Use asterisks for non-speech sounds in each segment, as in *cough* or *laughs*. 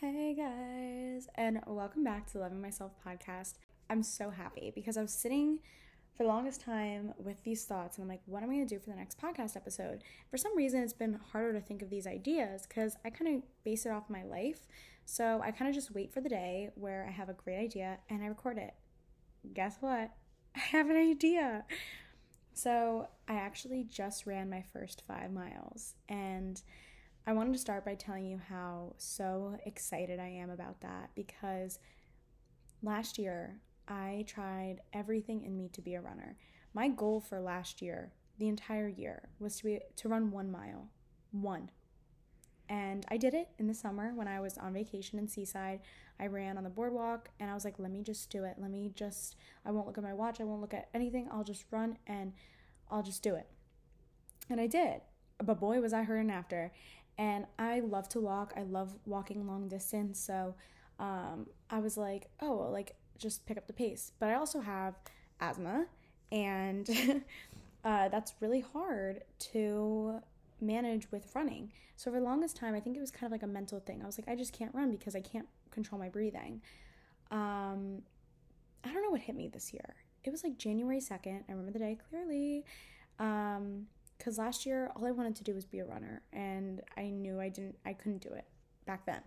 Hey guys, and welcome back to Loving Myself podcast. I'm so happy because I was sitting for the longest time with these thoughts and I'm like, what am I going to do for the next podcast episode? For some reason, it's been harder to think of these ideas because I kind of base it off my life. So I kind of just wait for the day where I have a great idea and I record it. Guess what? *laughs* I have an idea. So I actually just ran my first five miles and I wanted to start by telling you how so excited I am about that because last year I tried everything in me to be a runner. My goal for last year, the entire year, was to be to run 1 mile. 1. And I did it in the summer when I was on vacation in Seaside. I ran on the boardwalk and I was like, let me just do it. Let me just, I won't look at my watch. I won't look at anything. I'll just run and I'll just do it. And I did. But boy, was I hurting after. And I love to walk. I love walking long distance. So um, I was like, oh, like just pick up the pace. But I also have asthma, and *laughs* uh, that's really hard to manage with running. So for the longest time, I think it was kind of like a mental thing. I was like, I just can't run because I can't control my breathing. Um, I don't know what hit me this year. It was like January 2nd. I remember the day clearly. Um, cuz last year all I wanted to do was be a runner and I knew I didn't I couldn't do it back then.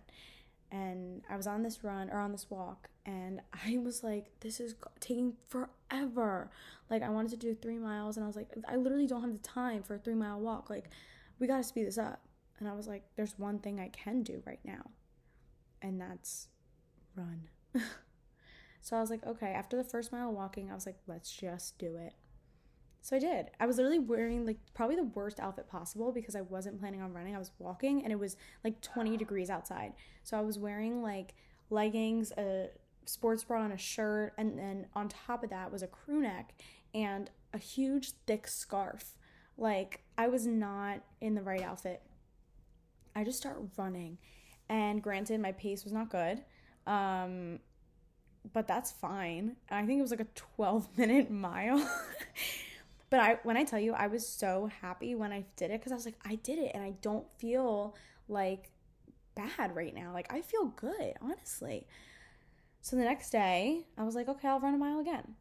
And I was on this run or on this walk and I *laughs* was like this is taking forever. Like I wanted to do 3 miles and I was like I literally don't have the time for a 3 mile walk. Like we got to speed this up. And I was like there's one thing I can do right now and that's run. *laughs* So I was like okay. After the first mile walking I was like let's just do it so I did. I was literally wearing like probably the worst outfit possible because I wasn't planning on running. I was walking and it was like 20 degrees outside. So I was wearing like leggings, a sports bra and a shirt, and then on top of that was a crew neck and a huge thick scarf. Like I was not in the right outfit. I just start running. And granted my pace was not good. Um but that's fine. I think it was like a 12 minute *laughs* mile. But I when I tell you I was so happy when I did it cuz I was like I did it and I don't feel like bad right now. Like I feel good, honestly. So the next day, I was like, okay, I'll run a mile again.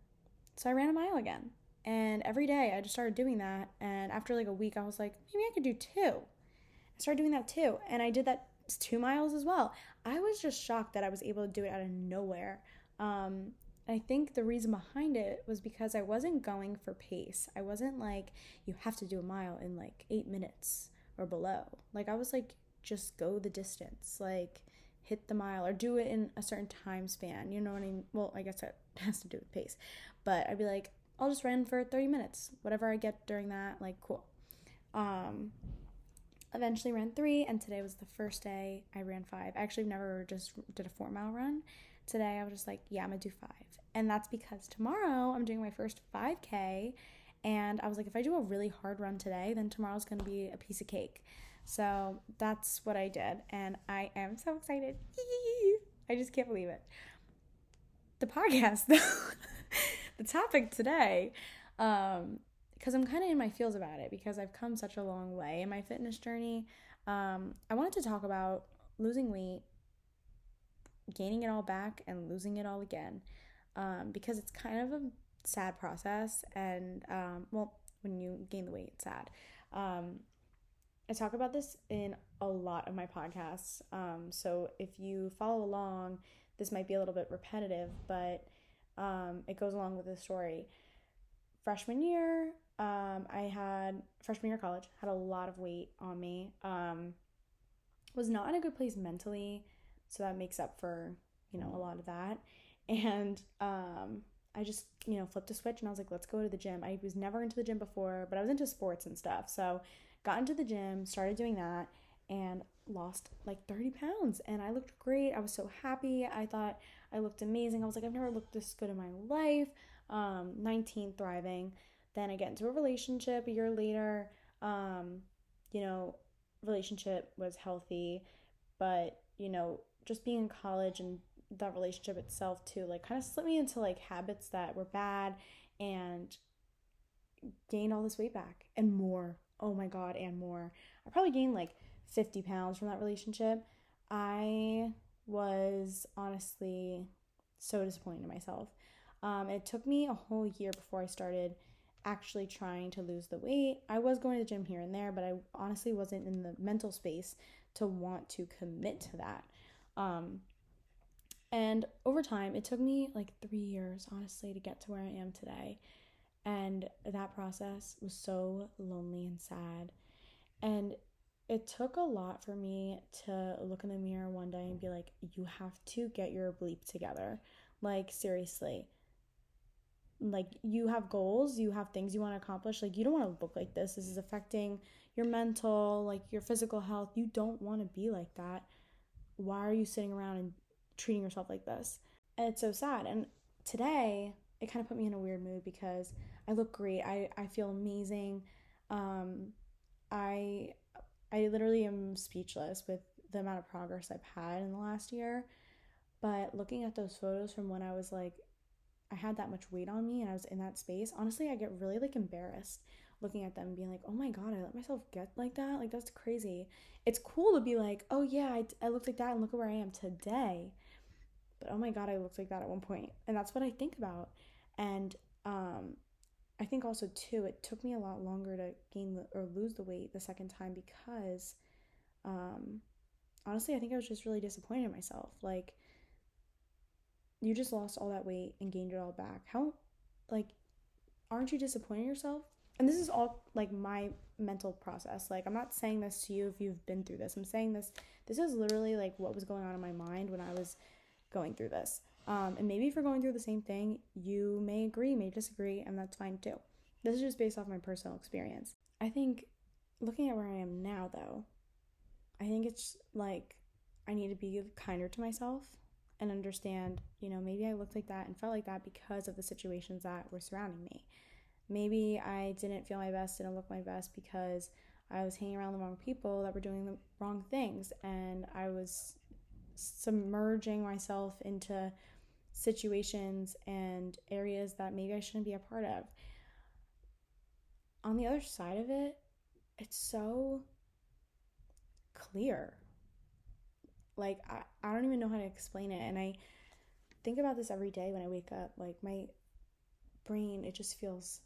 So I ran a mile again. And every day I just started doing that. And after like a week, I was like, maybe I could do two. I started doing that too. And I did that two miles as well. I was just shocked that I was able to do it out of nowhere. Um, I think the reason behind it was because I wasn't going for pace. I wasn't like, you have to do a mile in like eight minutes or below. Like, I was like, just go the distance. Like, hit the mile or do it in a certain time span. You know what I mean? Well, I guess that *laughs* has to do with pace. But I'd be like, I'll just run for 30 minutes. Whatever I get during that, like, cool. Um, eventually ran three, and today was the first day I ran five. I actually never just did a four mile run. Today I was just like, yeah, I'm gonna do five. And that's because tomorrow I'm doing my first 5K. And I was like, if I do a really hard run today, then tomorrow's gonna be a piece of cake. So that's what I did. And I am so excited. *laughs* I just can't believe it. The podcast, *laughs* though, the topic today, um, because I'm kind of in my feels about it because I've come such a long way in my fitness journey. Um, I wanted to talk about losing weight, gaining it all back, and losing it all again um, because it's kind of a sad process. And um, well, when you gain the weight, it's sad. Um, I talk about this in a lot of my podcasts. Um, so if you follow along, this might be a little bit repetitive, but um, it goes along with the story. Freshman year, um, I had freshman year college had a lot of weight on me. Um, was not in a good place mentally, so that makes up for you know a lot of that and um, I just you know flipped a switch and I was like, let's go to the gym. I was never into the gym before, but I was into sports and stuff, so got into the gym, started doing that, and lost like 30 pounds and I looked great. I was so happy. I thought I looked amazing. I was like, I've never looked this good in my life. Um, 19, thriving. Then I get into a relationship a year later. Um, you know, relationship was healthy, but you know, just being in college and that relationship itself too like kind of slipped me into like habits that were bad and gained all this weight back and more oh my god and more i probably gained like 50 pounds from that relationship i was honestly so disappointed in myself. Um, it took me a whole year before I started actually trying to lose the weight. I was going to the gym here and there, but I honestly wasn't in the mental space to want to commit to that. Um, and over time, it took me like three years, honestly, to get to where I am today. And that process was so lonely and sad. And it took a lot for me to look in the mirror one day and be like, you have to get your bleep together. Like, seriously. Like, you have goals, you have things you want to accomplish. Like, you don't want to look like this. This is affecting your mental, like your physical health. You don't want to be like that. Why are you sitting around and treating yourself like this? And it's so sad. And today, it kind of put me in a weird mood because I look great. I, I feel amazing. Um, I I literally am speechless with the amount of progress I've had in the last year. But looking at those photos from when I was like I had that much weight on me and I was in that space, honestly, I get really like embarrassed looking at them and being like, oh my God, I let myself get like that. Like, that's crazy. It's cool to be like, oh yeah, I, I looked like that and look at where I am today. But oh my God, I looked like that at one point. And that's what I think about. And um, I think also, too, it took me a lot longer to gain or lose the weight the second time because um, honestly, I think I was just really disappointed in myself. Like, you just lost all that weight and gained it all back. How, like, aren't you disappointed in yourself? And this is all like my mental process. Like i'm not saying this to you if you've been through this. I'm saying this this is literally like what was going on in my mind when i was going through this. Um, and maybe if you're going through the same thing you may agree may disagree and that's fine too. This is just based off my personal experience. I think looking at where i am now though i think it's like i need to be kinder to myself and understand you know maybe i looked like that and felt like that because of the situations that were surrounding me Maybe I didn't feel my best, didn't look my best because I was hanging around the wrong people that were doing the wrong things and I was submerging myself into situations and areas that maybe I shouldn't be a part of. On the other side of it, it's so clear. Like, I, I don't even know how to explain it. And I think about this every day when I wake up. Like, my brain, it just feels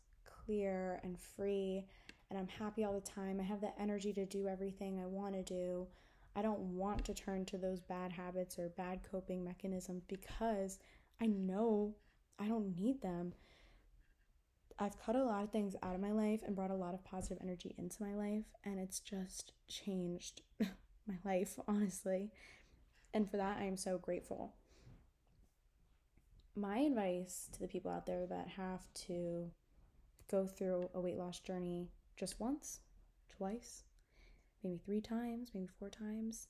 clear and free and I'm happy all the time. I have the energy to do everything I want to do. I don't want to turn to those bad habits or bad coping mechanisms because I know I don't need them. I've cut a lot of things out of my life and brought a lot of positive energy into my life, and it's just changed *laughs* my life, honestly. And for that, I am so grateful. My advice to the people out there that have to go through a weight loss journey just once, twice, maybe three times, maybe four times.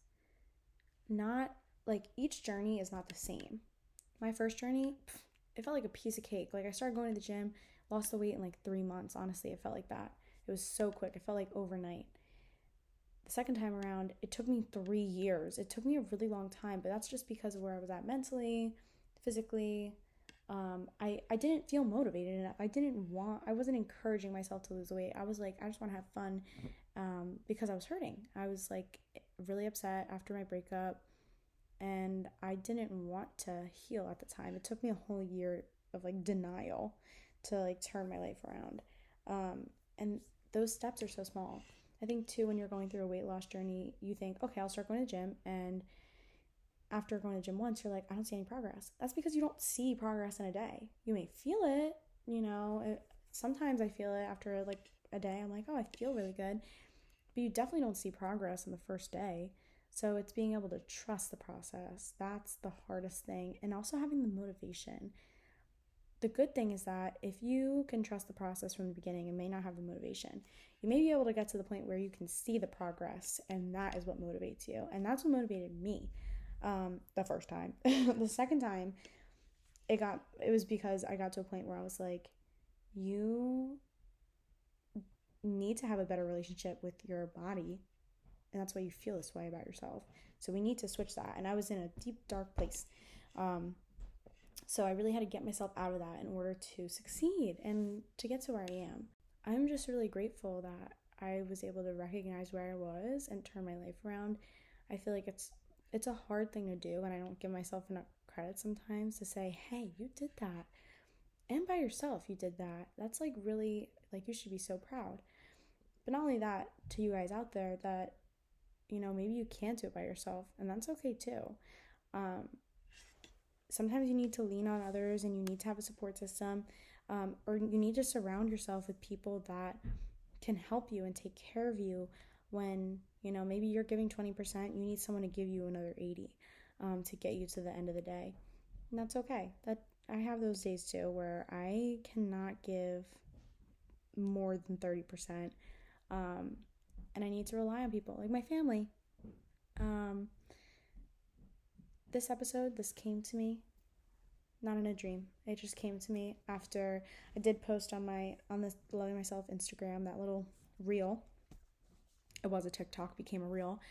Not like each journey is not the same. My first journey, it felt like a piece of cake. Like I started going to the gym, lost the weight in like three months. Honestly, it felt like that. It was so quick. It felt like overnight. The second time around, it took me three years. It took me a really long time, but that's just because of where I was at mentally, physically, um, I, I didn't feel motivated enough. I didn't want, I wasn't encouraging myself to lose weight. I was like, I just want to have fun um, because I was hurting. I was like really upset after my breakup and I didn't want to heal at the time. It took me a whole year of like denial to like turn my life around. Um, and those steps are so small. I think too, when you're going through a weight loss journey, you think, okay, I'll start going to the gym and after going to gym once, you're like, I don't see any progress. That's because you don't see progress in a day. You may feel it, you know. It, sometimes I feel it after like a day. I'm like, oh, I feel really good. But you definitely don't see progress in the first day. So it's being able to trust the process. That's the hardest thing. And also having the motivation. The good thing is that if you can trust the process from the beginning and may not have the motivation, you may be able to get to the point where you can see the progress, and that is what motivates you. And that's what motivated me um, the first time. *laughs* the second time, it got it was because I got to a point where I was like, you need to have a better relationship with your body, and that's why you feel this way about yourself. So we need to switch that. And I was in a deep dark place. Um, so I really had to get myself out of that in order to succeed and to get to where I am. I'm just really grateful that I was able to recognize where I was and turn my life around. I feel like it's it's a hard thing to do, and I don't give myself enough credit sometimes to say, hey, you did that. And by yourself, you did that. That's like really, like, you should be so proud. But not only that, to you guys out there, that, you know, maybe you can't do it by yourself, and that's okay too. Um, sometimes you need to lean on others and you need to have a support system, um, or you need to surround yourself with people that can help you and take care of you when you know maybe you're giving 20% you need someone to give you another 80 um, to get you to the end of the day. And that's okay. That i have those days too where i cannot give more than 30% um, and i need to rely on people like my family. Um, this episode this came to me not in a dream. It just came to me after i did post on my on this loving myself instagram that little reel it was a tiktok became a reel.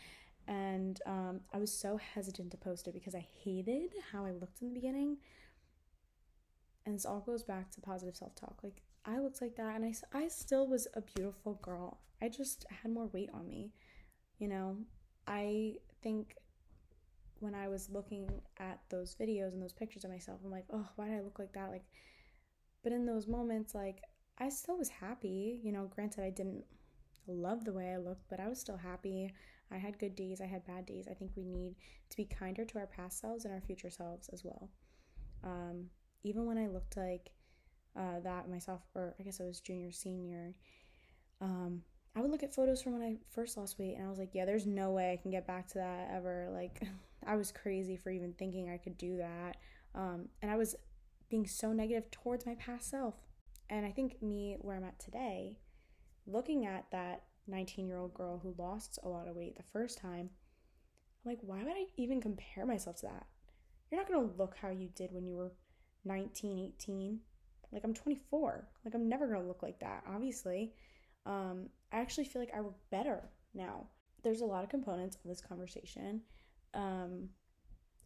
And um, i was so hesitant to post it because i hated how i looked in the beginning. And this all goes back to positive self-talk. Like i looked like that and i, I still was a beautiful girl. I just had more weight on me you know? I think when I was looking at those videos and those pictures of myself, I'm like, oh, why did I look like that? Like, but in those moments, like, I still was happy. You know, granted, I didn't love the way I looked, but I was still happy. I had good days, I had bad days. I think we need to be kinder to our past selves and our future selves as well. Um, even when I looked like uh, that myself, or I guess I was junior, senior, um, I would look at photos from when I first lost weight and I was like, yeah, there's no way I can get back to that ever. Like, *laughs* I was crazy for even thinking I could do that. Um, and I was being so negative towards my past self. And I think me, where I'm at today, looking at that 19 year old girl who lost a lot of weight the first time, I'm like, why would I even compare myself to that? You're not to look how you did when you were 19, 18. Like, I'm 24. Like, I'm never to look like that, obviously. Um, I actually feel like I look better now. There's a lot of components of this conversation um,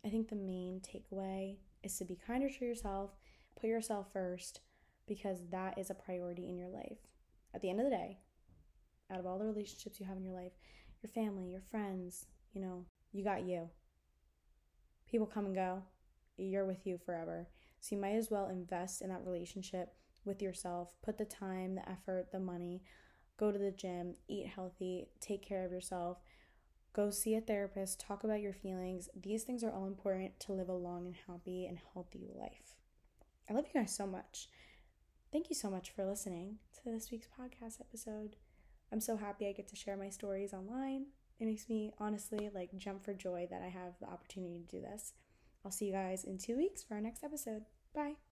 I think the main takeaway is to be kinder to yourself, put yourself first, because that is a priority in your life. At the end of the day, out of all the relationships you have in your life, your family, your friends, you know, you got you. People come and go, you're with you forever. So you might as well invest in that relationship with yourself, put the time, the effort, the money, go to the gym, eat healthy, take care of yourself Go see a therapist, talk about your feelings. These things are all important to live a long and happy and healthy life. I love you guys so much. Thank you so much for listening to this week's podcast episode. I'm so happy I get to share my stories online. It makes me honestly like jump for joy that I have the opportunity to do this. I'll see you guys in two weeks for our next episode. Bye.